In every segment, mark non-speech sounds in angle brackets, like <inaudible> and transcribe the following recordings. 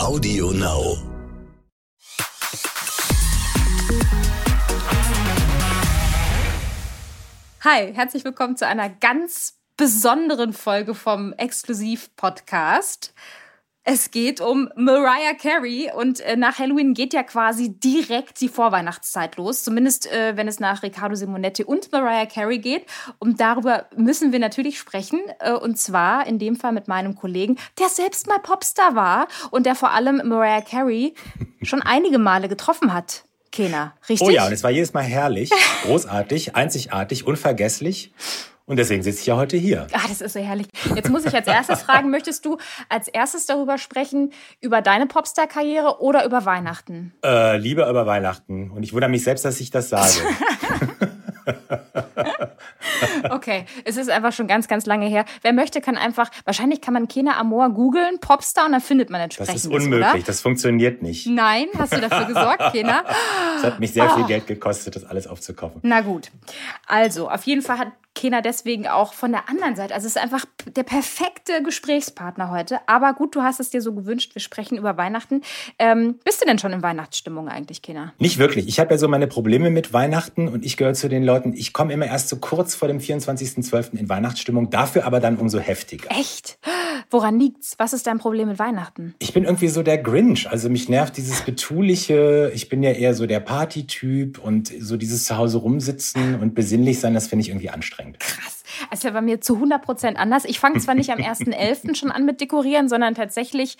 Audio Now. Hi, herzlich willkommen zu einer ganz besonderen Folge vom Exklusiv-Podcast. Es geht um Mariah Carey und äh, nach Halloween geht ja quasi direkt die Vorweihnachtszeit los, zumindest äh, wenn es nach Riccardo Simonetti und Mariah Carey geht. Und darüber müssen wir natürlich sprechen äh, und zwar in dem Fall mit meinem Kollegen, der selbst mal Popstar war und der vor allem Mariah Carey schon einige Male getroffen hat. Kena, richtig? Oh ja, und es war jedes Mal herrlich, großartig, einzigartig, unvergesslich. Und deswegen sitze ich ja heute hier. Ah, das ist so herrlich. Jetzt muss ich als erstes fragen, <laughs> möchtest du als erstes darüber sprechen, über deine Popstar-Karriere oder über Weihnachten? Äh, lieber über Weihnachten. Und ich wundere mich selbst, dass ich das sage. <laughs> Okay, es ist einfach schon ganz, ganz lange her. Wer möchte, kann einfach, wahrscheinlich kann man Kena Amor googeln, Popstar, und dann findet man entsprechend. Das ist unmöglich, oder? das funktioniert nicht. Nein, hast du dafür gesorgt, Kena? <laughs> Es hat mich sehr viel Geld gekostet, das alles aufzukaufen. Na gut. Also, auf jeden Fall hat Kena deswegen auch von der anderen Seite. Also es ist einfach der perfekte Gesprächspartner heute. Aber gut, du hast es dir so gewünscht. Wir sprechen über Weihnachten. Ähm, bist du denn schon in Weihnachtsstimmung eigentlich, Kena? Nicht wirklich. Ich habe ja so meine Probleme mit Weihnachten und ich gehöre zu den Leuten, ich komme immer erst so kurz vor dem 24.12. in Weihnachtsstimmung, dafür aber dann umso heftiger. Echt? Woran liegt's? Was ist dein Problem mit Weihnachten? Ich bin irgendwie so der Grinch. Also mich nervt dieses betuliche, ich bin ja eher so der Partytyp und so dieses zu Hause rumsitzen und besinnlich sein, das finde ich irgendwie anstrengend. Krass. Also ja bei mir zu 100 Prozent anders. Ich fange zwar nicht am 1.11. schon an mit Dekorieren, sondern tatsächlich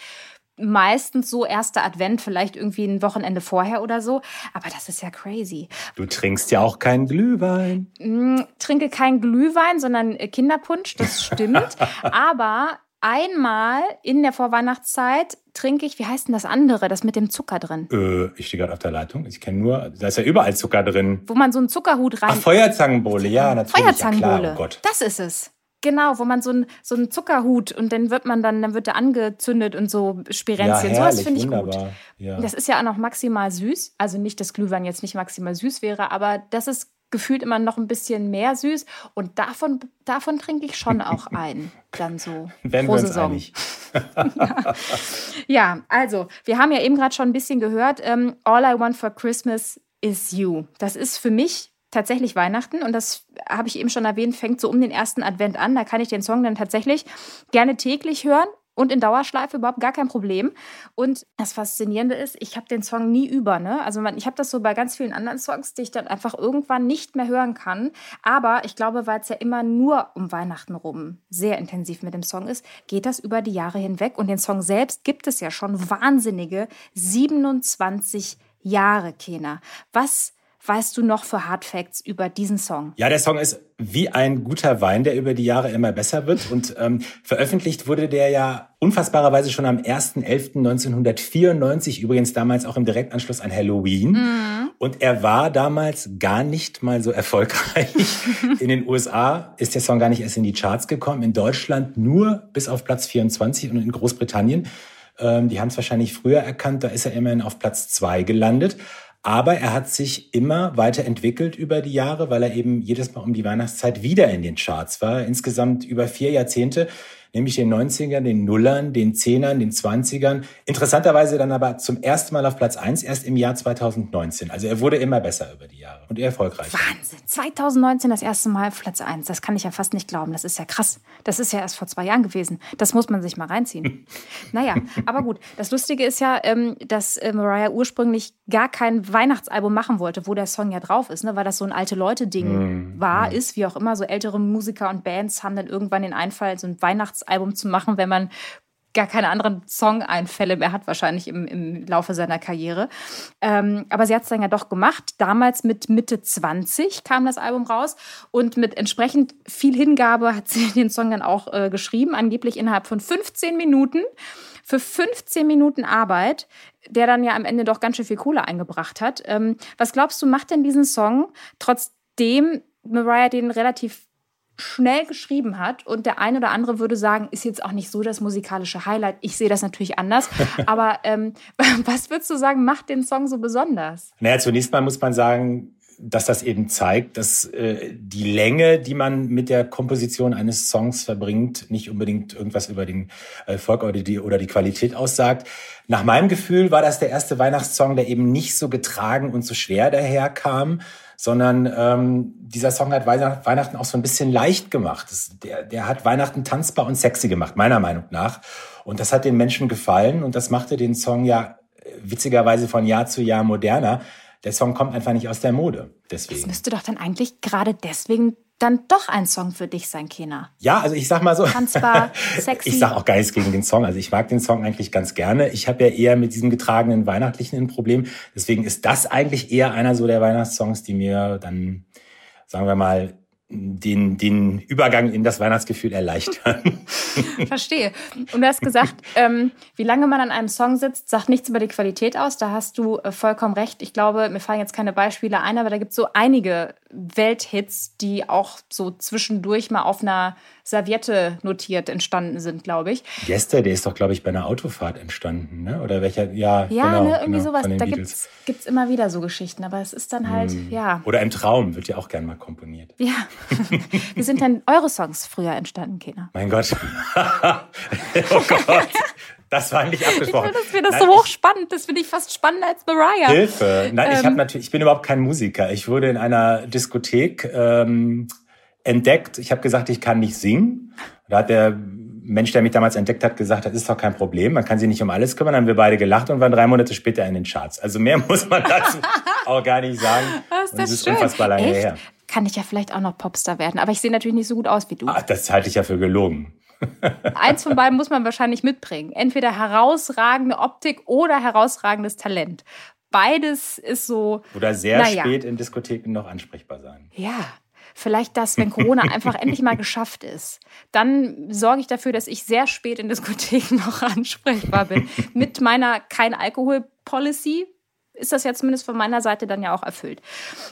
meistens so erster Advent, vielleicht irgendwie ein Wochenende vorher oder so. Aber das ist ja crazy. Du trinkst ja auch keinen Glühwein. Mm, trinke keinen Glühwein, sondern Kinderpunsch, das stimmt. <laughs> Aber einmal in der Vorweihnachtszeit trinke ich, wie heißt denn das andere, das mit dem Zucker drin? Äh, ich stehe gerade auf der Leitung. Ich kenne nur, da ist ja überall Zucker drin. Wo man so einen Zuckerhut rein... Ach, Feuerzangenbowle, ja, natürlich. Feuerzangenbowle. Ja, klar, oh Gott. Das ist es. Genau, wo man so einen so einen Zuckerhut und dann wird man dann, dann wird er angezündet und so Spirenzchen. Ja, Sowas herrlich, finde ich wunderbar. gut. Ja. Das ist ja auch noch maximal süß. Also nicht, dass Glühwein jetzt nicht maximal süß wäre, aber das ist gefühlt immer noch ein bisschen mehr süß. Und davon, davon trinke ich schon auch <laughs> ein. Dann so Werden pro wir Saison. einig. <laughs> <laughs> Ja, also, wir haben ja eben gerade schon ein bisschen gehört, ähm, All I Want for Christmas is You. Das ist für mich tatsächlich Weihnachten und das habe ich eben schon erwähnt, fängt so um den ersten Advent an. Da kann ich den Song dann tatsächlich gerne täglich hören und in Dauerschleife überhaupt gar kein Problem. Und das Faszinierende ist, ich habe den Song nie über. Ne? Also man, ich habe das so bei ganz vielen anderen Songs, die ich dann einfach irgendwann nicht mehr hören kann. Aber ich glaube, weil es ja immer nur um Weihnachten rum sehr intensiv mit dem Song ist, geht das über die Jahre hinweg. Und den Song selbst gibt es ja schon wahnsinnige 27 Jahre, Kena. Was weißt du noch für Hard Facts über diesen Song? Ja, der Song ist wie ein guter Wein, der über die Jahre immer besser wird. Und ähm, veröffentlicht wurde der ja unfassbarerweise schon am 1.11.1994, übrigens damals auch im Direktanschluss an Halloween. Und er war damals gar nicht mal so erfolgreich. In den USA ist der Song gar nicht erst in die Charts gekommen. In Deutschland nur bis auf Platz 24 und in Großbritannien. Ähm, die haben es wahrscheinlich früher erkannt, da ist er immerhin auf Platz zwei gelandet. Aber er hat sich immer weiterentwickelt über die Jahre, weil er eben jedes Mal um die Weihnachtszeit wieder in den Charts war. Insgesamt über vier Jahrzehnte, nämlich den 90ern, den Nullern, den Zehnern, den 20ern. Interessanterweise dann aber zum ersten Mal auf Platz eins erst im Jahr 2019. Also er wurde immer besser über die Jahre und erfolgreicher. Wahnsinn. 2019 das erste Mal auf Platz 1. Das kann ich ja fast nicht glauben. Das ist ja krass. Das ist ja erst vor zwei Jahren gewesen. Das muss man sich mal reinziehen. <laughs> naja, aber gut. Das Lustige ist ja, ähm, dass äh, Mariah ursprünglich gar kein Weihnachtsalbum machen wollte, wo der Song ja drauf ist, ne? weil das so ein alte Leute-Ding war, ist, wie auch immer. So ältere Musiker und Bands haben dann irgendwann den Einfall, so ein Weihnachtsalbum zu machen, wenn man gar keine anderen Song-Einfälle mehr hat, wahrscheinlich im, im Laufe seiner Karriere. Ähm, aber sie hat es dann ja doch gemacht. Damals mit Mitte 20 kam das Album raus und mit entsprechend viel Hingabe hat sie <laughs> den Song dann auch äh, geschrieben, angeblich innerhalb von 15 Minuten. Für 15 Minuten Arbeit, der dann ja am Ende doch ganz schön viel Kohle eingebracht hat. Ähm, was glaubst du, macht denn diesen Song, trotzdem Mariah den relativ schnell geschrieben hat und der eine oder andere würde sagen, ist jetzt auch nicht so das musikalische Highlight. Ich sehe das natürlich anders. <laughs> Aber ähm, <laughs> was würdest du sagen, macht den Song so besonders? Naja, zunächst mal muss man sagen, dass das eben zeigt, dass äh, die Länge, die man mit der Komposition eines Songs verbringt, nicht unbedingt irgendwas über den Erfolg oder die, oder die Qualität aussagt. Nach meinem Gefühl war das der erste Weihnachtssong, der eben nicht so getragen und so schwer daherkam, sondern ähm, dieser Song hat Weihnachten auch so ein bisschen leicht gemacht. Das, der, der hat Weihnachten tanzbar und sexy gemacht, meiner Meinung nach. Und das hat den Menschen gefallen und das machte den Song ja äh, witzigerweise von Jahr zu Jahr moderner. Der Song kommt einfach nicht aus der Mode. Deswegen. Das müsste doch dann eigentlich gerade deswegen dann doch ein Song für dich sein, Kena. Ja, also ich sag mal so. Tanzbar, <laughs> sexy. Ich sag auch gar nichts gegen den Song. Also ich mag den Song eigentlich ganz gerne. Ich habe ja eher mit diesem getragenen Weihnachtlichen ein Problem. Deswegen ist das eigentlich eher einer so der Weihnachtssongs, die mir dann, sagen wir mal, den, den Übergang in das Weihnachtsgefühl erleichtern. <laughs> Verstehe. Und du hast gesagt, ähm, wie lange man an einem Song sitzt, sagt nichts über die Qualität aus. Da hast du äh, vollkommen recht. Ich glaube, mir fallen jetzt keine Beispiele ein, aber da gibt es so einige Welthits, die auch so zwischendurch mal auf einer Serviette notiert entstanden sind, glaube ich. Gestern, der ist doch, glaube ich, bei einer Autofahrt entstanden, ne? Oder welcher, ja, ja genau, ne, irgendwie genau, sowas. Da gibt es immer wieder so Geschichten, aber es ist dann halt, hm. ja. Oder im Traum wird ja auch gern mal komponiert. Ja. <laughs> Wie sind denn eure Songs früher entstanden, Kinder? Mein Gott. <laughs> oh Gott. Das war nicht abgesprochen. Ich finde das Nein, so hochspannend. Das finde ich fast spannender als Mariah. Hilfe. Nein, ähm, ich habe natürlich, ich bin überhaupt kein Musiker. Ich wurde in einer Diskothek ähm, entdeckt. Ich habe gesagt, ich kann nicht singen. Da hat der Mensch, der mich damals entdeckt hat, gesagt, das ist doch kein Problem. Man kann sich nicht um alles kümmern. Dann haben wir beide gelacht und waren drei Monate später in den Charts. Also mehr <laughs> muss man dazu auch gar nicht sagen. Das ist, das ist unfassbar lange Echt? her. Kann ich ja vielleicht auch noch Popstar werden. Aber ich sehe natürlich nicht so gut aus wie du. Ach, das halte ich ja für gelogen. <laughs> Eins von beiden muss man wahrscheinlich mitbringen. Entweder herausragende Optik oder herausragendes Talent. Beides ist so. Oder sehr naja. spät in Diskotheken noch ansprechbar sein. Ja. Vielleicht das, wenn Corona <laughs> einfach endlich mal geschafft ist. Dann sorge ich dafür, dass ich sehr spät in Diskotheken <laughs> noch ansprechbar bin. Mit meiner Kein Alkohol-Policy, ist das ja zumindest von meiner Seite dann ja auch erfüllt.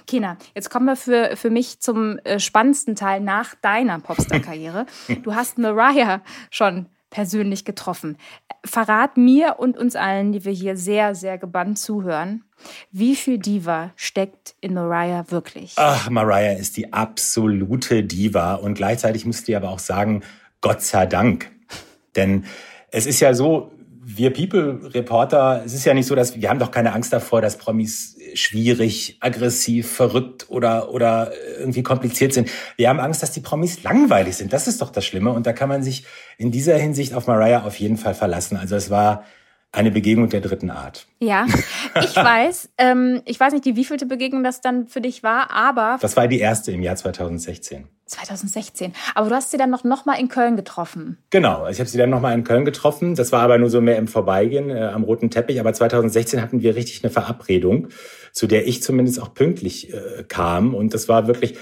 Kena, jetzt kommen wir für, für mich zum äh, spannendsten Teil nach deiner Popstar-Karriere. <laughs> Du hast Mariah schon persönlich getroffen. Verrat mir und uns allen, die wir hier sehr, sehr gebannt zuhören, wie viel Diva steckt in Mariah wirklich? Ach, Mariah ist die absolute Diva und gleichzeitig musst du aber auch sagen, Gott sei Dank. Denn es ist ja so, wir People-Reporter, es ist ja nicht so, dass wir haben doch keine Angst davor, dass Promis schwierig, aggressiv, verrückt oder, oder irgendwie kompliziert sind. Wir haben Angst, dass die Promis langweilig sind. Das ist doch das Schlimme. Und da kann man sich in dieser Hinsicht auf Mariah auf jeden Fall verlassen. Also es war eine Begegnung der dritten Art. Ja, ich <laughs> weiß. ähm, ich weiß nicht, die wievielte Begegnung das dann für dich war, aber. Das war die erste im Jahr 2016. 2016. Aber du hast sie dann noch, noch mal in Köln getroffen. Genau, ich habe sie dann noch mal in Köln getroffen. Das war aber nur so mehr im Vorbeigehen äh, am roten Teppich. Aber 2016 hatten wir richtig eine Verabredung, zu der ich zumindest auch pünktlich äh, kam. Und das war wirklich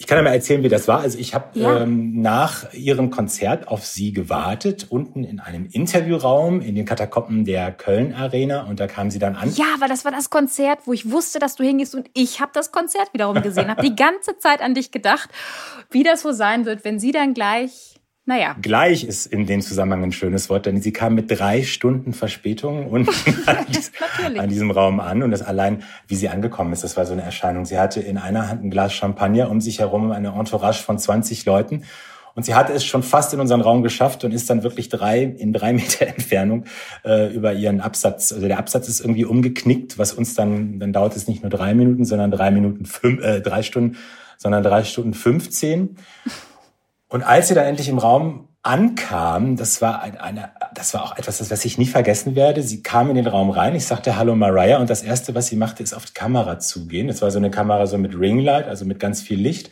ich kann ja mal erzählen, wie das war. Also ich habe ja. ähm, nach ihrem Konzert auf sie gewartet, unten in einem Interviewraum in den Katakomben der Köln Arena und da kam sie dann an. Ja, weil das war das Konzert, wo ich wusste, dass du hingehst und ich habe das Konzert wiederum gesehen, habe die ganze Zeit an dich gedacht, wie das so sein wird, wenn sie dann gleich naja. Gleich ist in dem Zusammenhang ein schönes Wort, denn sie kam mit drei Stunden Verspätung und <laughs> an, diesem Raum an. Und das allein, wie sie angekommen ist, das war so eine Erscheinung. Sie hatte in einer Hand ein Glas Champagner, um sich herum eine Entourage von 20 Leuten. Und sie hatte es schon fast in unseren Raum geschafft und ist dann wirklich drei, in drei <laughs> Meter Entfernung äh, über ihren Absatz. Also der Absatz ist irgendwie umgeknickt, was uns dann, dann dauert es nicht nur drei Minuten, sondern drei Minuten, fünf, äh, drei Stunden, sondern drei Stunden 15. Und als sie dann endlich im Raum ankam, das war eine, das war auch etwas, was ich nie vergessen werde. Sie kam in den Raum rein, ich sagte Hallo Mariah und das erste, was sie machte, ist auf die Kamera zugehen. Das war so eine Kamera so mit Ringlight, also mit ganz viel Licht.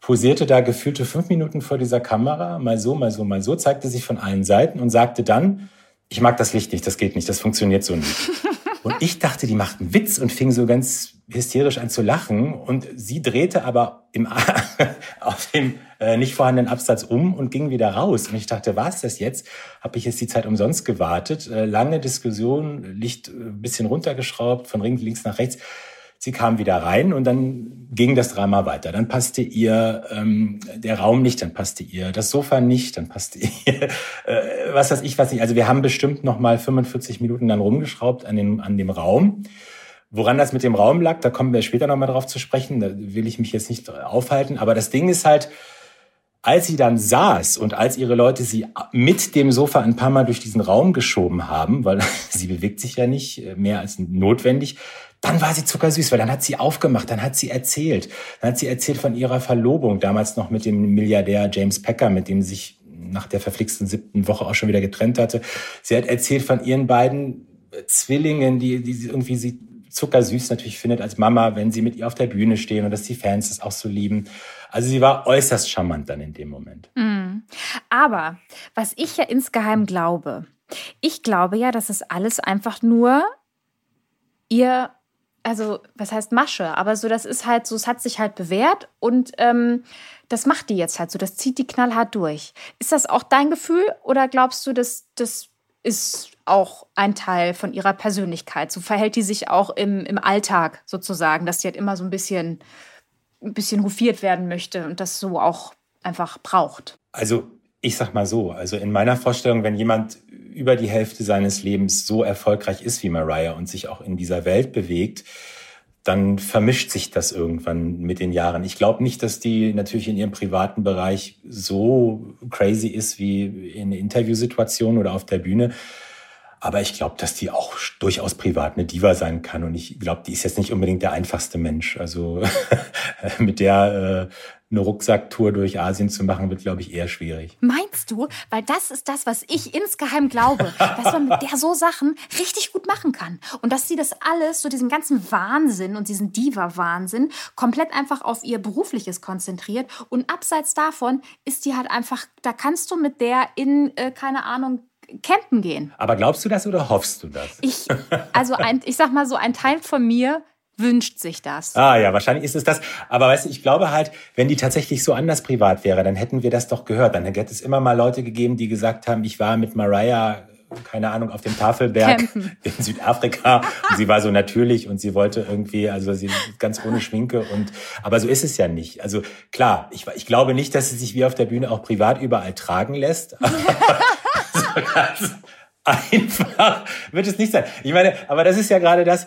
Posierte da gefühlte fünf Minuten vor dieser Kamera, mal so, mal so, mal so, zeigte sich von allen Seiten und sagte dann, ich mag das Licht nicht, das geht nicht, das funktioniert so nicht. <laughs> Und ich dachte, die macht einen Witz und fing so ganz hysterisch an zu lachen. Und sie drehte aber im, <laughs> auf dem äh, nicht vorhandenen Absatz um und ging wieder raus. Und ich dachte, was das jetzt? Habe ich jetzt die Zeit umsonst gewartet? Äh, lange Diskussion, Licht ein äh, bisschen runtergeschraubt, von links nach rechts. Sie kam wieder rein und dann ging das Drama weiter. Dann passte ihr ähm, der Raum nicht, dann passte ihr das Sofa nicht, dann passte <laughs> ihr äh, was weiß ich, was nicht. Also wir haben bestimmt noch mal 45 Minuten dann rumgeschraubt an dem, an dem Raum Woran das mit dem Raum lag, da kommen wir später nochmal drauf zu sprechen. Da will ich mich jetzt nicht aufhalten. Aber das Ding ist halt, als sie dann saß und als ihre Leute sie mit dem Sofa ein paar Mal durch diesen Raum geschoben haben, weil <laughs> sie bewegt sich ja nicht äh, mehr als notwendig, dann war sie zuckersüß, weil dann hat sie aufgemacht, dann hat sie erzählt. Dann hat sie erzählt von ihrer Verlobung, damals noch mit dem Milliardär James Packer, mit dem sich nach der verflixten siebten Woche auch schon wieder getrennt hatte. Sie hat erzählt von ihren beiden äh, Zwillingen, die, die sie irgendwie sie zuckersüß natürlich findet als Mama, wenn sie mit ihr auf der Bühne stehen und dass die Fans das auch so lieben. Also sie war äußerst charmant dann in dem Moment. Mhm. Aber was ich ja insgeheim glaube, ich glaube ja, dass es alles einfach nur ihr, also was heißt Masche, aber so das ist halt so, es hat sich halt bewährt und ähm, das macht die jetzt halt so, das zieht die knallhart durch. Ist das auch dein Gefühl oder glaubst du, dass das ist auch ein Teil von ihrer Persönlichkeit. So verhält die sich auch im, im Alltag sozusagen, dass sie halt immer so ein bisschen, ein bisschen hofiert werden möchte und das so auch einfach braucht. Also ich sag mal so, also in meiner Vorstellung, wenn jemand über die Hälfte seines Lebens so erfolgreich ist wie Mariah und sich auch in dieser Welt bewegt, dann vermischt sich das irgendwann mit den Jahren. Ich glaube nicht, dass die natürlich in ihrem privaten Bereich so crazy ist wie in Interviewsituationen oder auf der Bühne. Aber ich glaube, dass die auch durchaus privat eine Diva sein kann. Und ich glaube, die ist jetzt nicht unbedingt der einfachste Mensch. Also <laughs> mit der äh, eine Rucksacktour durch Asien zu machen, wird, glaube ich, eher schwierig. Meinst du? Weil das ist das, was ich insgeheim glaube, dass man mit der so Sachen richtig gut machen kann. Und dass sie das alles, so diesen ganzen Wahnsinn und diesen Diva-Wahnsinn, komplett einfach auf ihr Berufliches konzentriert. Und abseits davon ist die halt einfach, da kannst du mit der in, äh, keine Ahnung, campen gehen. Aber glaubst du das oder hoffst du das? Ich, also ein, ich sag mal so, ein Teil von mir wünscht sich das. Ah ja, wahrscheinlich ist es das. Aber weißt du, ich glaube halt, wenn die tatsächlich so anders privat wäre, dann hätten wir das doch gehört. Dann hätte es immer mal Leute gegeben, die gesagt haben, ich war mit Mariah keine Ahnung, auf dem Tafelberg Campen. <laughs> in Südafrika. Und sie war so natürlich und sie wollte irgendwie, also sie ganz ohne Schminke und, aber so ist es ja nicht. Also klar, ich, ich glaube nicht, dass sie sich wie auf der Bühne auch privat überall tragen lässt. <laughs> so ganz einfach wird es nicht sein. Ich meine, aber das ist ja gerade das,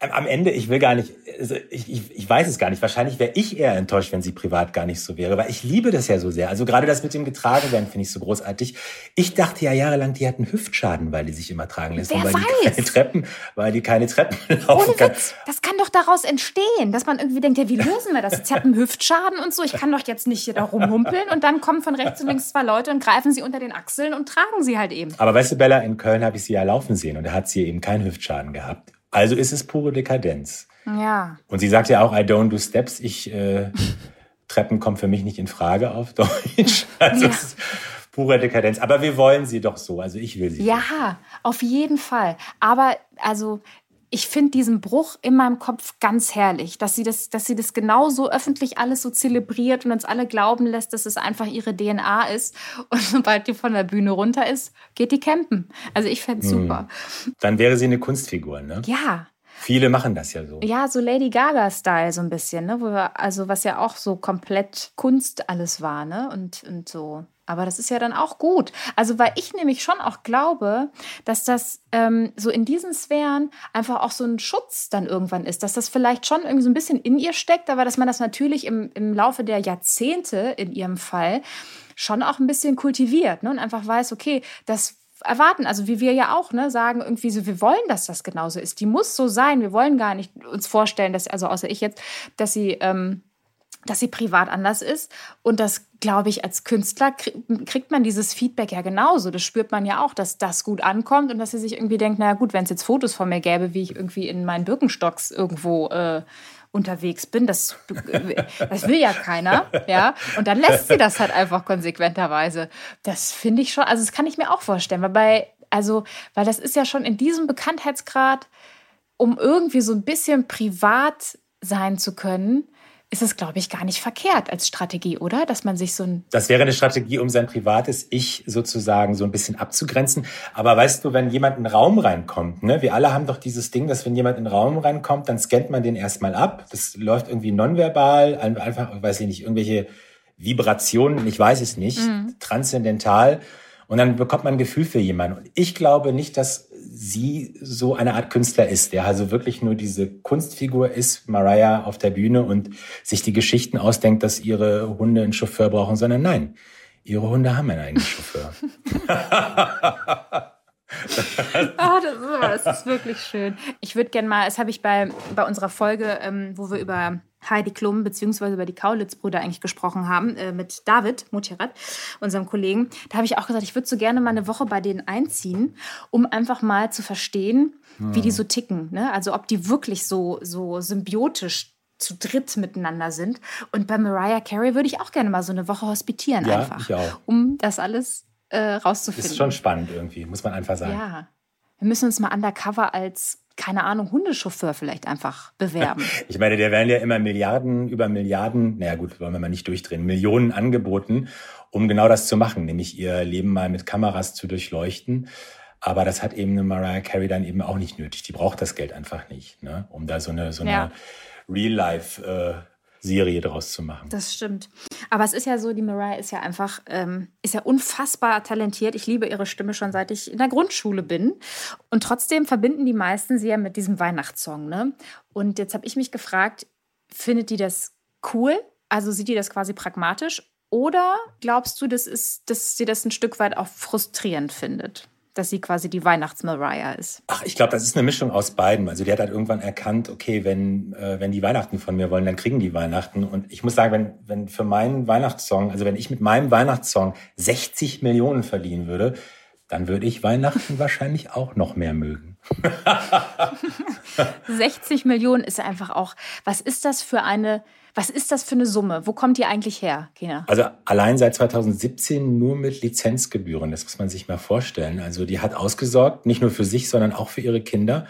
am Ende, ich will gar nicht, also ich, ich, ich weiß es gar nicht. Wahrscheinlich wäre ich eher enttäuscht, wenn sie privat gar nicht so wäre, weil ich liebe das ja so sehr. Also gerade das mit dem getragen werden finde ich so großartig. Ich dachte ja jahrelang, die hatten Hüftschaden, weil die sich immer tragen lässt. Wer weil weiß? die keine Treppen, weil die keine Treppen <laughs> laufen Ohne kann. Witz, das kann doch daraus entstehen, dass man irgendwie denkt, ja, wie lösen wir das? Jetzt hat einen Hüftschaden und so, ich kann doch jetzt nicht hier da rumhumpeln und dann kommen von rechts und links zwei Leute und greifen sie unter den Achseln und tragen sie halt eben. Aber weißt du, Bella, in Köln habe ich sie ja laufen sehen und da hat sie eben keinen Hüftschaden gehabt. Also ist es pure Dekadenz. Ja. Und sie sagt ja auch, I don't do steps. Ich, äh, <laughs> Treppen kommen für mich nicht in Frage auf Deutsch. <laughs> Also Ja. es ist pure Dekadenz. Aber wir wollen sie doch so. Also ich will sie. so. Ja, auf jeden Fall. Aber also ich finde diesen Bruch in meinem Kopf ganz herrlich, dass sie das, dass sie das genauso öffentlich alles so zelebriert und uns alle glauben lässt, dass es einfach ihre DNA ist. <laughs> Und sobald die von der Bühne runter ist, geht die campen. Also ich fände super. Dann wäre sie eine Kunstfigur, ne? Ja. Viele machen das ja so. Ja, so Lady Gaga-Style so ein bisschen, ne? Wo wir, also was ja auch so komplett Kunst alles war, ne? Und, und so. Aber das ist ja dann auch gut. Also, weil ich nämlich schon auch glaube, dass das ähm, so in diesen Sphären einfach auch so ein Schutz dann irgendwann ist, dass das vielleicht schon irgendwie so ein bisschen in ihr steckt, aber dass man das natürlich im, im Laufe der Jahrzehnte in ihrem Fall schon auch ein bisschen kultiviert ne? und einfach weiß, okay, das erwarten, also wie wir ja auch, ne, sagen irgendwie so, wir wollen, dass das genauso ist. Die muss so sein. Wir wollen gar nicht uns vorstellen, dass, also außer ich jetzt, dass sie, ähm, dass sie privat anders ist. Und das, glaube ich, als Künstler krie- kriegt man dieses Feedback ja genauso. Das spürt man ja auch, dass das gut ankommt und dass sie sich irgendwie denkt, na gut, wenn es jetzt Fotos von mir gäbe, wie ich irgendwie in meinen Birkenstocks irgendwo äh, unterwegs bin, das, das will ja keiner, ja. Und dann lässt sie das halt einfach konsequenterweise. Das finde ich schon, also das kann ich mir auch vorstellen, weil bei, also, weil das ist ja schon in diesem Bekanntheitsgrad, um irgendwie so ein bisschen privat sein zu können, ist es, glaube ich, gar nicht verkehrt als Strategie, oder? Dass man sich so ein. Das wäre eine Strategie, um sein privates Ich sozusagen so ein bisschen abzugrenzen. Aber weißt du, wenn jemand in den Raum reinkommt, ne, wir alle haben doch dieses Ding, dass wenn jemand in den Raum reinkommt, dann scannt man den erstmal ab. Das läuft irgendwie nonverbal, einfach, weiß ich nicht, irgendwelche Vibrationen, ich weiß es nicht, transzendental. Und dann bekommt man ein Gefühl für jemanden. Und ich glaube nicht, dass sie so eine Art Künstler ist, der also wirklich nur diese Kunstfigur ist, Mariah auf der Bühne und sich die Geschichten ausdenkt, dass ihre Hunde einen Chauffeur brauchen, sondern nein, ihre Hunde haben einen eigenen Chauffeur. oh, <laughs> <laughs> das, ist, das ist wirklich schön. Ich würde gerne mal, das habe ich bei, bei unserer Folge, ähm, wo wir über Heidi Klum beziehungsweise über die Kaulitz-Brüder eigentlich gesprochen haben, äh, mit David Mutjerat, unserem Kollegen. Da habe ich auch gesagt, ich würde so gerne mal eine Woche bei denen einziehen, um einfach mal zu verstehen, hm. wie die so ticken. Ne? Also ob die wirklich so, so symbiotisch zu dritt miteinander sind. Und bei Mariah Carey würde ich auch gerne mal so eine Woche hospitieren ja, einfach, um das alles äh, rauszufinden. Ist schon spannend irgendwie, muss man einfach sagen. Ja. Wir müssen uns mal undercover als keine Ahnung, Hundechauffeur vielleicht einfach bewerben. <laughs> Ich meine, der werden ja immer Milliarden über Milliarden, naja gut, wollen wir mal nicht durchdrehen, Millionen angeboten, um genau das zu machen, nämlich ihr Leben mal mit Kameras zu durchleuchten. Aber das hat eben eine Mariah Carey dann eben auch nicht nötig. Die braucht das Geld einfach nicht, ne? um da so eine, so eine ja. Real-Life- äh, Serie draus zu machen. Das stimmt. Aber es ist ja so, die Mariah ist ja einfach, ähm, ist ja unfassbar talentiert. Ich liebe ihre Stimme schon seit ich in der Grundschule bin. Und trotzdem verbinden die meisten sie ja mit diesem Weihnachtssong. Ne? Und jetzt habe ich mich gefragt, findet die das cool? Also sieht die das quasi pragmatisch? Oder glaubst du, das ist, dass sie das ein Stück weit auch frustrierend findet? Dass sie quasi die Weihnachts-Mariah ist? Ach, ich glaube, das ist eine Mischung aus beiden. Also die hat halt irgendwann erkannt, okay, wenn, äh, wenn die Weihnachten von mir wollen, dann kriegen die Weihnachten. Und ich muss sagen, wenn, wenn für meinen Weihnachtssong, also wenn ich mit meinem Weihnachtssong 60 Millionen verdienen würde, dann würde ich Weihnachten <laughs> wahrscheinlich auch noch mehr mögen. <laughs> <laughs> 60 Millionen ist einfach auch, was ist das für eine was ist das für eine Summe? Wo kommt die eigentlich her, Kina? Also allein seit 2017 nur mit Lizenzgebühren. Das muss man sich mal vorstellen. Also die hat ausgesorgt, nicht nur für sich, sondern auch für ihre Kinder.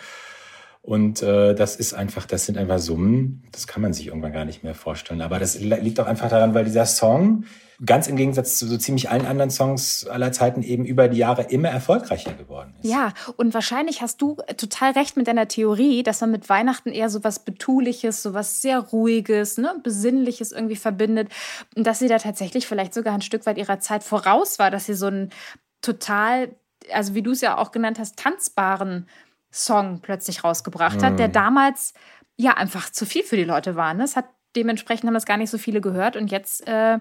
Und äh, das ist einfach, das sind einfach Summen, das kann man sich irgendwann gar nicht mehr vorstellen. Aber das liegt auch einfach daran, weil dieser Song ganz im Gegensatz zu so ziemlich allen anderen Songs aller Zeiten eben über die Jahre immer erfolgreicher geworden ist. Ja, und wahrscheinlich hast du total recht mit deiner Theorie, dass man mit Weihnachten eher so was Betuliches, so was sehr Ruhiges, ne, Besinnliches irgendwie verbindet. Und dass sie da tatsächlich vielleicht sogar ein Stück weit ihrer Zeit voraus war, dass sie so einen total, also wie du es ja auch genannt hast, tanzbaren Song plötzlich rausgebracht hat, der hm. damals ja einfach zu viel für die Leute war. Ne? Es hat dementsprechend haben das gar nicht so viele gehört und jetzt äh,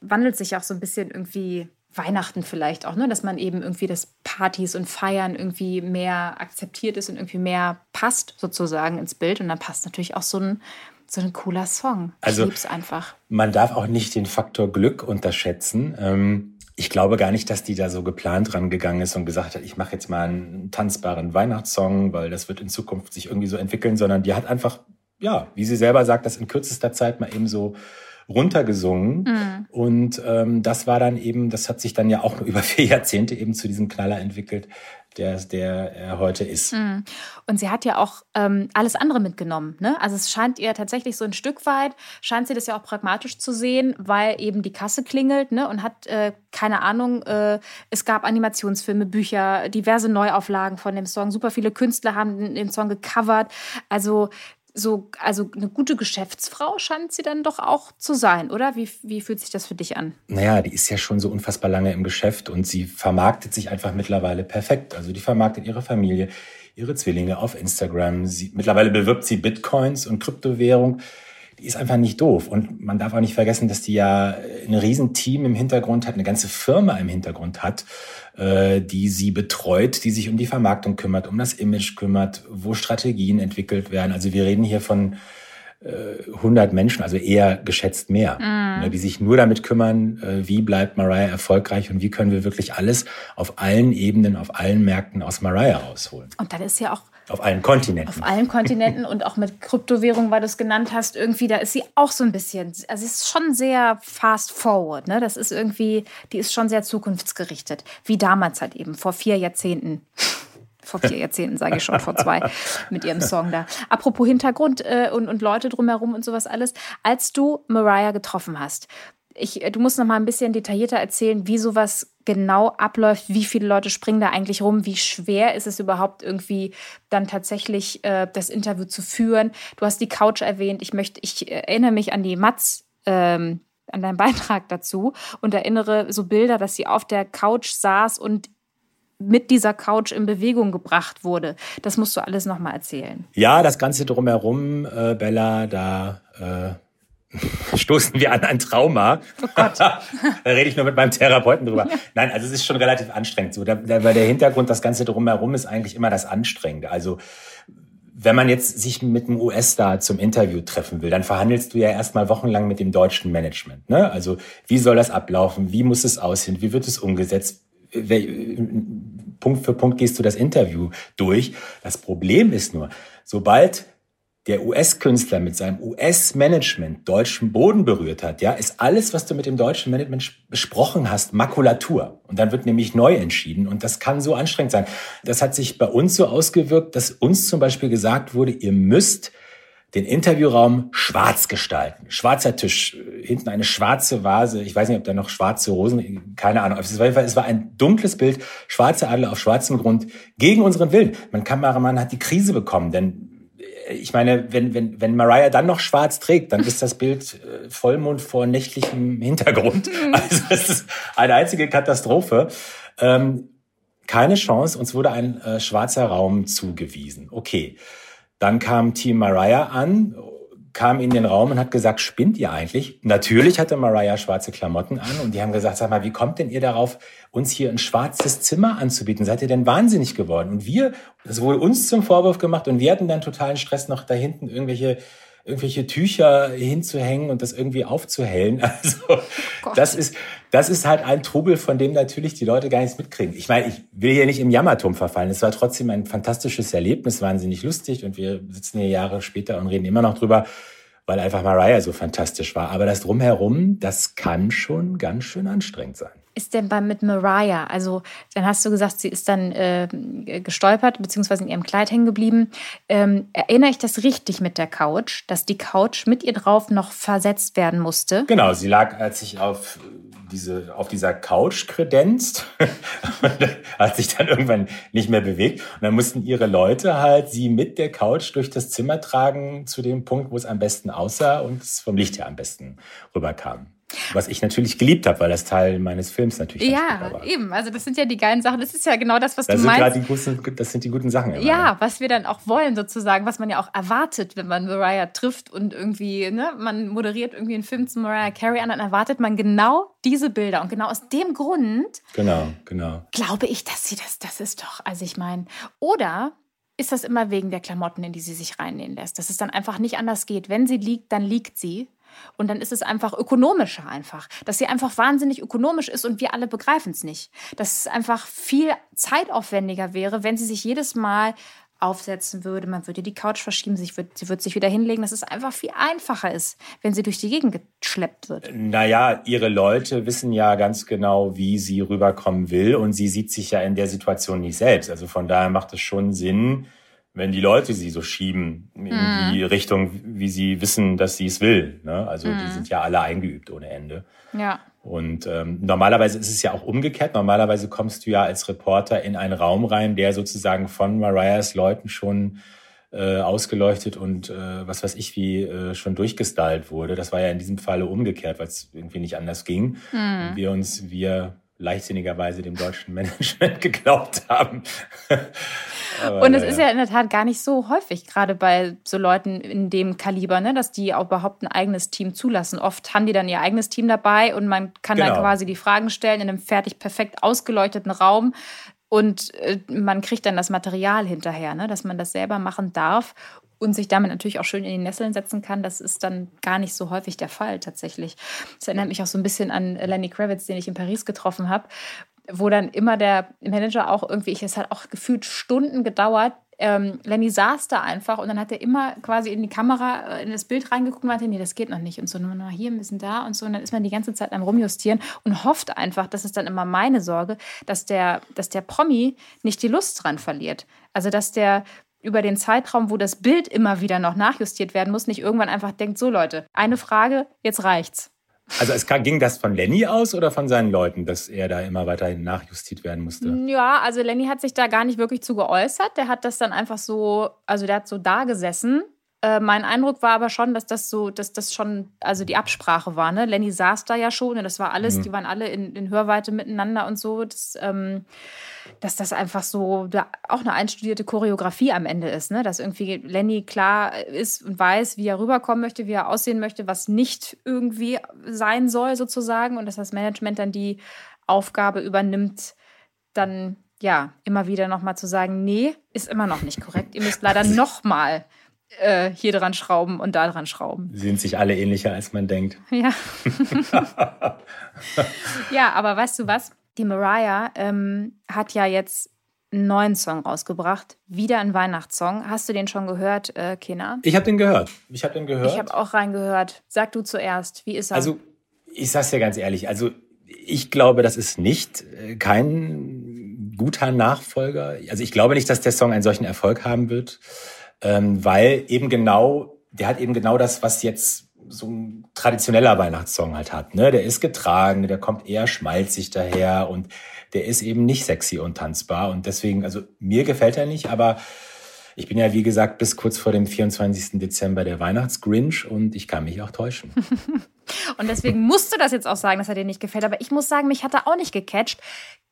wandelt sich auch so ein bisschen irgendwie Weihnachten vielleicht auch, ne? dass man eben irgendwie das Partys und Feiern irgendwie mehr akzeptiert ist und irgendwie mehr passt sozusagen ins Bild. Und dann passt natürlich auch so ein, so ein cooler Song. Also, ich lieb's einfach. Man darf auch nicht den Faktor Glück unterschätzen. Ähm, ich glaube gar nicht, dass die da so geplant rangegangen ist und gesagt hat, ich mache jetzt mal einen tanzbaren Weihnachtssong, weil das wird in Zukunft sich irgendwie so entwickeln, sondern die hat einfach, ja, wie sie selber sagt, das in kürzester Zeit mal eben so runtergesungen. Mhm. Und ähm, das war dann eben, das hat sich dann ja auch <laughs> über vier Jahrzehnte eben zu diesem Knaller entwickelt, der, der er heute ist. Mhm. Und sie hat ja auch ähm, alles andere mitgenommen. Ne? Also es scheint ihr tatsächlich so ein Stück weit, scheint sie das ja auch pragmatisch zu sehen, weil eben die Kasse klingelt ne? und hat, äh, keine Ahnung, äh, es gab Animationsfilme, Bücher, diverse Neuauflagen von dem Song. Super viele Künstler haben den Song gecovert. Also so, also eine gute Geschäftsfrau scheint sie dann doch auch zu sein, oder? Wie, wie fühlt sich das für dich an? Naja, die ist ja schon so unfassbar lange im Geschäft und sie vermarktet sich einfach mittlerweile perfekt. Also die vermarktet ihre Familie, ihre Zwillinge auf Instagram. Sie, mittlerweile bewirbt sie Bitcoins und Kryptowährung die ist einfach nicht doof. Und man darf auch nicht vergessen, dass die ja ein Riesenteam im Hintergrund hat, eine ganze Firma im Hintergrund hat, äh, die sie betreut, die sich um die Vermarktung kümmert, um das Image kümmert, wo Strategien entwickelt werden. Also wir reden hier von 100 äh, Menschen, also eher geschätzt mehr. Ne, die sich nur damit kümmern, äh, wie bleibt Mariah erfolgreich und wie können wir wirklich alles auf allen Ebenen, auf allen Märkten aus Mariah rausholen. Und dann ist ja auch auf allen Kontinenten. Auf allen Kontinenten und auch mit Kryptowährung, weil du es genannt hast, irgendwie, da ist sie auch so ein bisschen, also es ist schon sehr fast forward, ne? Das ist irgendwie, die ist schon sehr zukunftsgerichtet, wie damals halt eben, vor vier Jahrzehnten. <laughs> vor vier Jahrzehnten, sage ich schon, vor zwei, mit ihrem Song da. Apropos Hintergrund äh, und, und Leute drumherum und sowas alles. Als du Mariah getroffen hast, ich, du musst noch mal ein bisschen detaillierter erzählen, wie sowas genau abläuft, wie viele Leute springen da eigentlich rum, wie schwer ist es überhaupt irgendwie dann tatsächlich äh, das Interview zu führen. Du hast die Couch erwähnt. Ich möchte, ich erinnere mich an die Matz. Ähm, an deinen <laughs> Beitrag dazu und erinnere so Bilder, dass sie auf der Couch saß und mit dieser Couch in Bewegung gebracht wurde. Das musst du alles nochmal erzählen. Ja, das Ganze drumherum, äh, Bella, da äh, stoßen wir an ein Trauma. Oh Gott. <laughs> da rede ich nur mit meinem Therapeuten drüber. Ja. Nein, also es ist schon relativ anstrengend. So, da, da, weil der Hintergrund, das Ganze drumherum ist eigentlich immer das Anstrengende. Also wenn man jetzt sich mit einem US-Star zum Interview treffen will, dann verhandelst du ja erstmal wochenlang mit dem deutschen Management. Ne? Also wie soll das ablaufen? Wie muss es aussehen? Wie wird es umgesetzt? Punkt für Punkt gehst du das Interview durch. Das Problem ist nur, sobald der US-Künstler mit seinem US-Management deutschen Boden berührt hat, ja, ist alles, was du mit dem deutschen Management besprochen hast, Makulatur. Und dann wird nämlich neu entschieden. Und das kann so anstrengend sein. Das hat sich bei uns so ausgewirkt, dass uns zum Beispiel gesagt wurde, ihr müsst den Interviewraum schwarz gestalten. Schwarzer Tisch, hinten eine schwarze Vase. Ich weiß nicht, ob da noch schwarze Rosen, keine Ahnung. Es war, es war ein dunkles Bild, schwarze Adler auf schwarzem Grund gegen unseren Willen. Mein Kameramann hat die Krise bekommen, denn ich meine, wenn, wenn, wenn Mariah dann noch schwarz trägt, dann ist das Bild äh, Vollmond vor nächtlichem Hintergrund. Mhm. <laughs> Also es ist eine einzige Katastrophe. Ähm, keine Chance, uns wurde ein äh, schwarzer Raum zugewiesen. Okay. Dann kam Team Mariah an kam in den Raum und hat gesagt, spinnt ihr eigentlich? Natürlich hatte Mariah schwarze Klamotten an und die haben gesagt, sag mal, wie kommt denn ihr darauf, uns hier ein schwarzes Zimmer anzubieten? Seid ihr denn wahnsinnig geworden? Und wir, das wurde uns zum Vorwurf gemacht und wir hatten dann totalen Stress, noch da hinten irgendwelche irgendwelche Tücher hinzuhängen und das irgendwie aufzuhellen. <laughs> Also oh das ist das ist halt ein Trubel, von dem natürlich die Leute gar nichts mitkriegen. Ich meine, ich will hier nicht im Jammerturm verfallen. Es war trotzdem ein fantastisches Erlebnis, wahnsinnig lustig und wir sitzen hier Jahre später und reden immer noch drüber, weil einfach Mariah so fantastisch war. Aber das drumherum, das kann schon ganz schön anstrengend sein ist denn bei mit Mariah? Also, dann hast du gesagt, sie ist dann äh, gestolpert, beziehungsweise in ihrem Kleid hängen geblieben. Ähm, erinnere ich das richtig mit der Couch, dass die Couch mit ihr drauf noch versetzt werden musste? Genau, sie lag, als ich auf diese, auf dieser Couch kredenzt, <laughs> hat sich dann irgendwann nicht mehr bewegt. Und dann mussten ihre Leute halt sie mit der Couch durch das Zimmer tragen zu dem Punkt, wo es am besten aussah und es vom Licht her am besten rüberkam. Was ich natürlich geliebt habe, weil das Teil meines Films natürlich Ja, eben. Also das sind ja die geilen Sachen. Das ist ja genau das, was das du meinst. Die guten, das sind die guten Sachen. Immer, ja, ne? was wir dann auch wollen sozusagen, was man ja auch erwartet, wenn man Mariah trifft und irgendwie, ne, man moderiert irgendwie einen Film zu Mariah Carey an, dann erwartet man genau diese Bilder. Und genau aus dem Grund genau, genau. glaube ich, dass sie das, das ist doch, also ich meine, oder ist das immer wegen der Klamotten, in die sie sich reinnehmen lässt, dass es dann einfach nicht anders geht. Wenn sie liegt, dann liegt sie. Und dann ist es einfach ökonomischer einfach, dass sie einfach wahnsinnig ökonomisch ist und wir alle begreifen es nicht. Dass es einfach viel zeitaufwendiger wäre, wenn sie sich jedes Mal aufsetzen würde, man würde die Couch verschieben, sie wird, sie wird sich wieder hinlegen, dass es einfach viel einfacher ist, wenn sie durch die Gegend geschleppt wird. Naja, ihre Leute wissen ja ganz genau, wie sie rüberkommen will und sie sieht sich ja in der Situation nicht selbst. Also von daher macht es schon Sinn, wenn die Leute sie so schieben in mm. die Richtung, wie sie wissen, dass sie es will. Ne? Also mm. die mhm. sind ja alle eingeübt ohne Ende. Ja. Und ähm, normalerweise ist es ja auch umgekehrt. Normalerweise kommst du ja als Reporter in einen Raum rein, der sozusagen von Mariahs Leuten schon äh, ausgeleuchtet und äh, was weiß ich wie äh, schon durchgestylt wurde. Das war ja in diesem Falle umgekehrt, weil es irgendwie nicht anders ging. Mm. Wir uns, wir leichtsinnigerweise dem deutschen <laughs> Management geglaubt haben. <laughs> und es ja. ist ja in der Tat gar nicht so häufig, gerade bei so Leuten in dem Kaliber, ne, dass die auch überhaupt ein eigenes Team zulassen. Oft haben die dann ihr eigenes Team dabei und man kann genau. dann quasi die Fragen stellen in einem fertig perfekt ausgeleuchteten Raum. Und äh, man kriegt dann das Material hinterher, ne, dass man das selber machen darf und sich damit natürlich auch schön in die Nesseln setzen kann, das ist dann gar nicht so häufig der Fall tatsächlich. Das erinnert mich auch so ein bisschen an Lenny Kravitz, den ich in Paris getroffen habe, wo dann immer der Manager auch irgendwie, es hat auch gefühlt Stunden gedauert, ähm, Lenny saß da einfach und dann hat er immer quasi in die Kamera, äh, in das Bild reingeguckt und meinte, nee, das geht noch nicht und so, nur noch hier, ein bisschen da und so. Und dann ist man die ganze Zeit am Rumjustieren und hofft einfach, das ist dann immer meine Sorge, dass der, dass der Promi nicht die Lust dran verliert. Also, dass der über den Zeitraum, wo das Bild immer wieder noch nachjustiert werden muss, nicht irgendwann einfach denkt, so Leute, eine Frage, jetzt reicht's. Also es ging das von Lenny aus oder von seinen Leuten, dass er da immer weiterhin nachjustiert werden musste? Ja, also Lenny hat sich da gar nicht wirklich zu geäußert. Der hat das dann einfach so, also der hat so da gesessen Äh, mein Eindruck war aber schon, dass das so, dass das schon, also die Absprache war, ne? Lenny saß da ja schon und das war alles, mhm. die waren alle in, in Hörweite miteinander und so. Das, ähm, dass das einfach so da auch eine einstudierte Choreografie am Ende ist, ne? Dass irgendwie Lenny klar ist und weiß, wie er rüberkommen möchte, wie er aussehen möchte, was nicht irgendwie sein soll, sozusagen, und dass das Management dann die Aufgabe übernimmt, dann ja immer wieder nochmal zu sagen, nee, ist immer noch nicht korrekt. Ihr müsst leider <laughs> nochmal äh, hier dran schrauben und da dran schrauben. Sie sind sich alle ähnlicher, als man denkt. <laughs> Ja. <laughs> ja, aber weißt du was? Die Mariah ähm, hat ja jetzt einen neuen Song rausgebracht. Wieder ein Weihnachtssong. Hast du den schon gehört, äh, Kena? Ich habe den gehört. Ich habe den gehört. Ich habe auch reingehört. Sag du zuerst, wie ist er? Also, ich sag's dir ganz ehrlich. Also, ich glaube, das ist nicht äh, kein guter Nachfolger. Also, ich glaube nicht, dass der Song einen solchen Erfolg haben wird ähm, weil eben genau, der hat eben genau das, was jetzt so ein traditioneller Weihnachtssong halt hat. Ne? Der ist getragen, der kommt eher schmalzig daher und der ist eben nicht sexy und tanzbar. Und deswegen, also mir gefällt er nicht, aber ich bin ja, wie gesagt, bis kurz vor dem 24. Dezember der Weihnachtsgrinch und ich kann mich auch täuschen. <laughs> und deswegen musst du das jetzt auch sagen, dass er dir nicht gefällt. Aber ich muss sagen, mich hat er auch nicht gecatcht.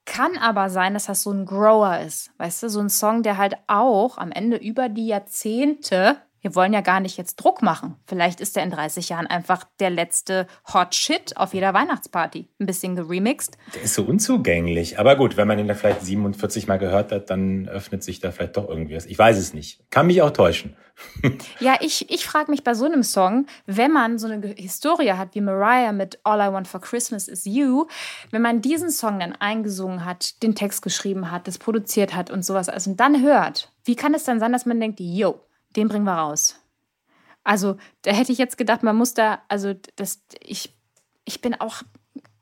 Kann aber sein, dass das so ein Grower ist. Weißt du, so ein Song, der halt auch am Ende über die Jahrzehnte wir wollen ja gar nicht jetzt Druck machen. Vielleicht ist er in 30 Jahren einfach der letzte Hot Shit auf jeder Weihnachtsparty. Ein bisschen geremixed. Der ist so unzugänglich. Aber gut, wenn man ihn da vielleicht 47 Mal gehört hat, dann öffnet sich da vielleicht doch irgendwie was. Ich weiß es nicht. Kann mich auch täuschen. <laughs> ja, ich, ich frage mich bei so einem Song, wenn man so eine Historie hat wie Mariah mit All I Want for Christmas is You, wenn man diesen Song dann eingesungen hat, den Text geschrieben hat, das produziert hat und sowas, also und dann hört, wie kann es dann sein, dass man denkt, yo, den bringen wir raus. Also, da hätte ich jetzt gedacht, man muss da, also das, ich, ich bin auch,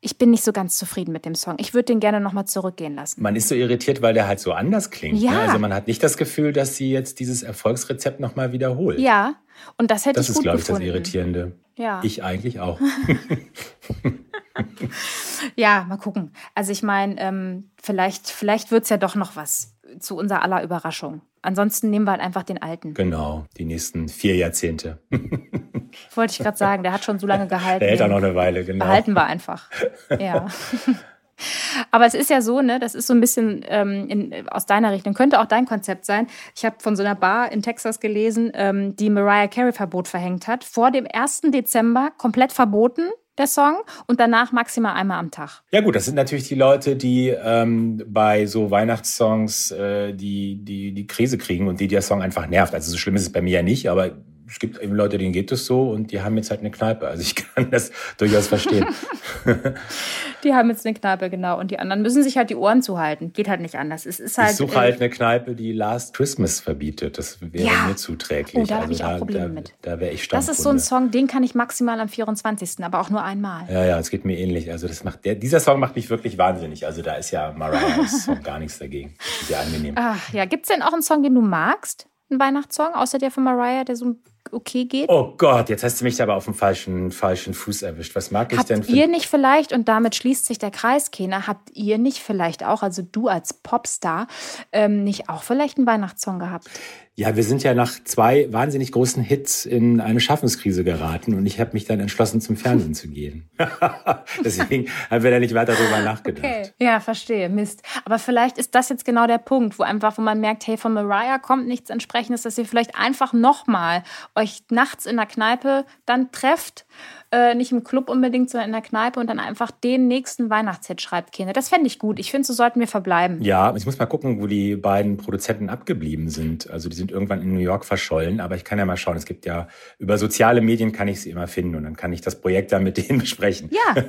ich bin nicht so ganz zufrieden mit dem Song. Ich würde den gerne nochmal zurückgehen lassen. Man ist so irritiert, weil der halt so anders klingt. Ne? Ja. Ne? Also man hat nicht das Gefühl, dass sie jetzt dieses Erfolgsrezept nochmal wiederholt. Ja, und das hätte das ich gut Das ist, glaube ich, das Irritierende. Ja. Ich eigentlich auch. <laughs> ja, mal gucken. Also ich meine, ähm, vielleicht, vielleicht wird es ja doch noch was zu unserer aller Überraschung. Ansonsten nehmen wir halt einfach den alten. Genau, die nächsten vier Jahrzehnte. <laughs> Wollte ich gerade sagen, der hat schon so lange gehalten. Der hält auch noch eine Weile, genau. Behalten wir einfach. Ja. <laughs> Aber es ist ja so, ne, das ist so ein bisschen ähm, in, aus deiner Richtung, könnte auch dein Konzept sein. Ich habe von so einer Bar in Texas gelesen, ähm, die Mariah Carey-Verbot verhängt hat. Vor dem 1. Dezember komplett verboten der Song und danach maximal einmal am Tag. Ja gut, das sind natürlich die Leute, die ähm, bei so Weihnachtssongs äh, die, die, die Krise kriegen und die der Song einfach nervt. Also so schlimm ist es bei mir ja nicht, aber es gibt eben Leute, denen geht es so und die haben jetzt halt eine Kneipe. Also ich <laughs> kann das durchaus verstehen. <laughs> die haben jetzt eine Kneipe, genau. Und die anderen müssen sich halt die Ohren zuhalten. Geht halt nicht anders. Es ist halt, ich suche halt eine Kneipe, die Last Christmas verbietet. Das wäre ja. mir zuträglich. Oh, da also ich auch Probleme da, mit. Da wäre ich Stammkunde. Das ist so ein Song, den kann ich maximal am 24., aber auch nur einmal. Ja, ja, es geht mir ähnlich. Also das macht, der, dieser Song macht mich wirklich wahnsinnig. Also da ist ja Mariah's <laughs> Song gar nichts dagegen. Sehr angenehm. Ach, ja, gibt es denn auch einen Song, den du magst? Ein Weihnachtssong, außer der von Mariah, der so okay geht? Oh Gott, jetzt hast du mich aber auf dem falschen, falschen Fuß erwischt. Was mag ich habt denn? Habt ihr nicht vielleicht, und damit schließt sich der Kreis, Kena, habt ihr nicht vielleicht auch, also du als Popstar, ähm, nicht auch vielleicht einen Weihnachtssong gehabt? Ja, wir sind ja nach zwei wahnsinnig großen Hits in eine Schaffenskrise geraten und ich habe mich dann entschlossen, zum Fernsehen zu gehen. <laughs> Deswegen haben wir da nicht weiter darüber nachgedacht. Okay. Ja, verstehe. Mist. Aber vielleicht ist das jetzt genau der Punkt, wo einfach, wo man merkt, hey, von Mariah kommt nichts entsprechendes, dass ihr vielleicht einfach nochmal euch nachts in der Kneipe dann trefft äh, nicht im Club unbedingt, sondern in der Kneipe und dann einfach den nächsten Weihnachtshit schreibt, Kinder. Das fände ich gut. Ich finde, so sollten wir verbleiben. Ja, ich muss mal gucken, wo die beiden Produzenten abgeblieben sind. Also die sind irgendwann in New York verschollen, aber ich kann ja mal schauen. Es gibt ja über soziale Medien kann ich sie immer finden und dann kann ich das Projekt dann mit denen <laughs> besprechen. Ja,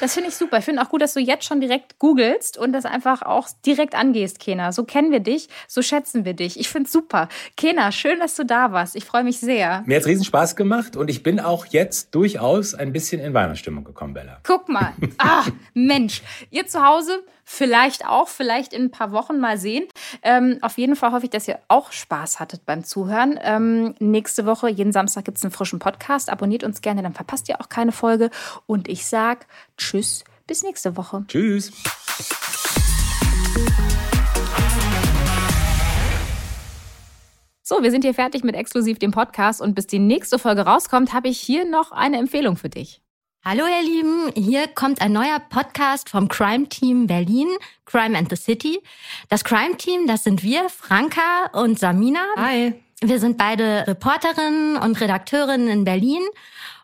das finde ich super. Ich finde auch gut, dass du jetzt schon direkt googelst und das einfach auch direkt angehst, Kena. So kennen wir dich, so schätzen wir dich. Ich finde es super. Kena, schön, dass du da warst. Ich freue mich sehr. Mir hat es riesen Spaß gemacht und ich bin auch jetzt durchaus ein bisschen in Weihnachtsstimmung gekommen, Bella. Guck mal. <laughs> Ach, Mensch. Ihr zu Hause vielleicht auch, vielleicht in ein paar Wochen mal sehen. Ähm, auf jeden Fall hoffe ich, dass ihr auch Spaß hattet beim Zuhören. Ähm, nächste Woche, jeden Samstag gibt es einen frischen Podcast. Abonniert uns gerne, dann verpasst ihr auch keine Folge. Und ich sag Tschüss, bis nächste Woche. Tschüss. So, wir sind hier fertig mit exklusiv dem Podcast und bis die nächste Folge rauskommt, habe ich hier noch eine Empfehlung für dich. Hallo ihr Lieben, hier kommt ein neuer Podcast vom Crime Team Berlin, Crime and the City. Das Crime Team, das sind wir, Franka und Samina. Hi. Wir sind beide Reporterinnen und Redakteurinnen in Berlin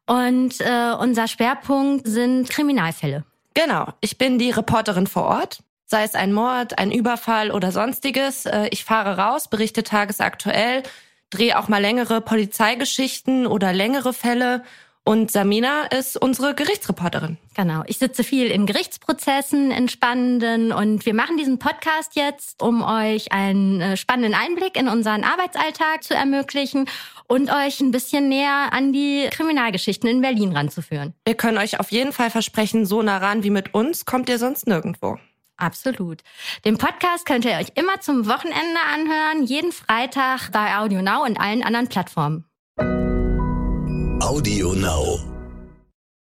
und äh, unser Schwerpunkt sind Kriminalfälle. Genau, ich bin die Reporterin vor Ort sei es ein Mord, ein Überfall oder sonstiges. Äh, ich fahre raus, berichte tagesaktuell, drehe auch mal längere Polizeigeschichten oder längere Fälle. Und Samina ist unsere Gerichtsreporterin. Genau. Ich sitze viel in Gerichtsprozessen, in spannenden und wir machen diesen Podcast jetzt, um euch einen äh, spannenden Einblick in unseren Arbeitsalltag zu ermöglichen und euch ein bisschen näher an die Kriminalgeschichten in Berlin ranzuführen. Wir können euch auf jeden Fall versprechen, so nah ran wie mit uns kommt ihr sonst nirgendwo. Absolut. Den Podcast könnt ihr euch immer zum Wochenende anhören, jeden Freitag bei Audio Now und allen anderen Plattformen. Audio Now.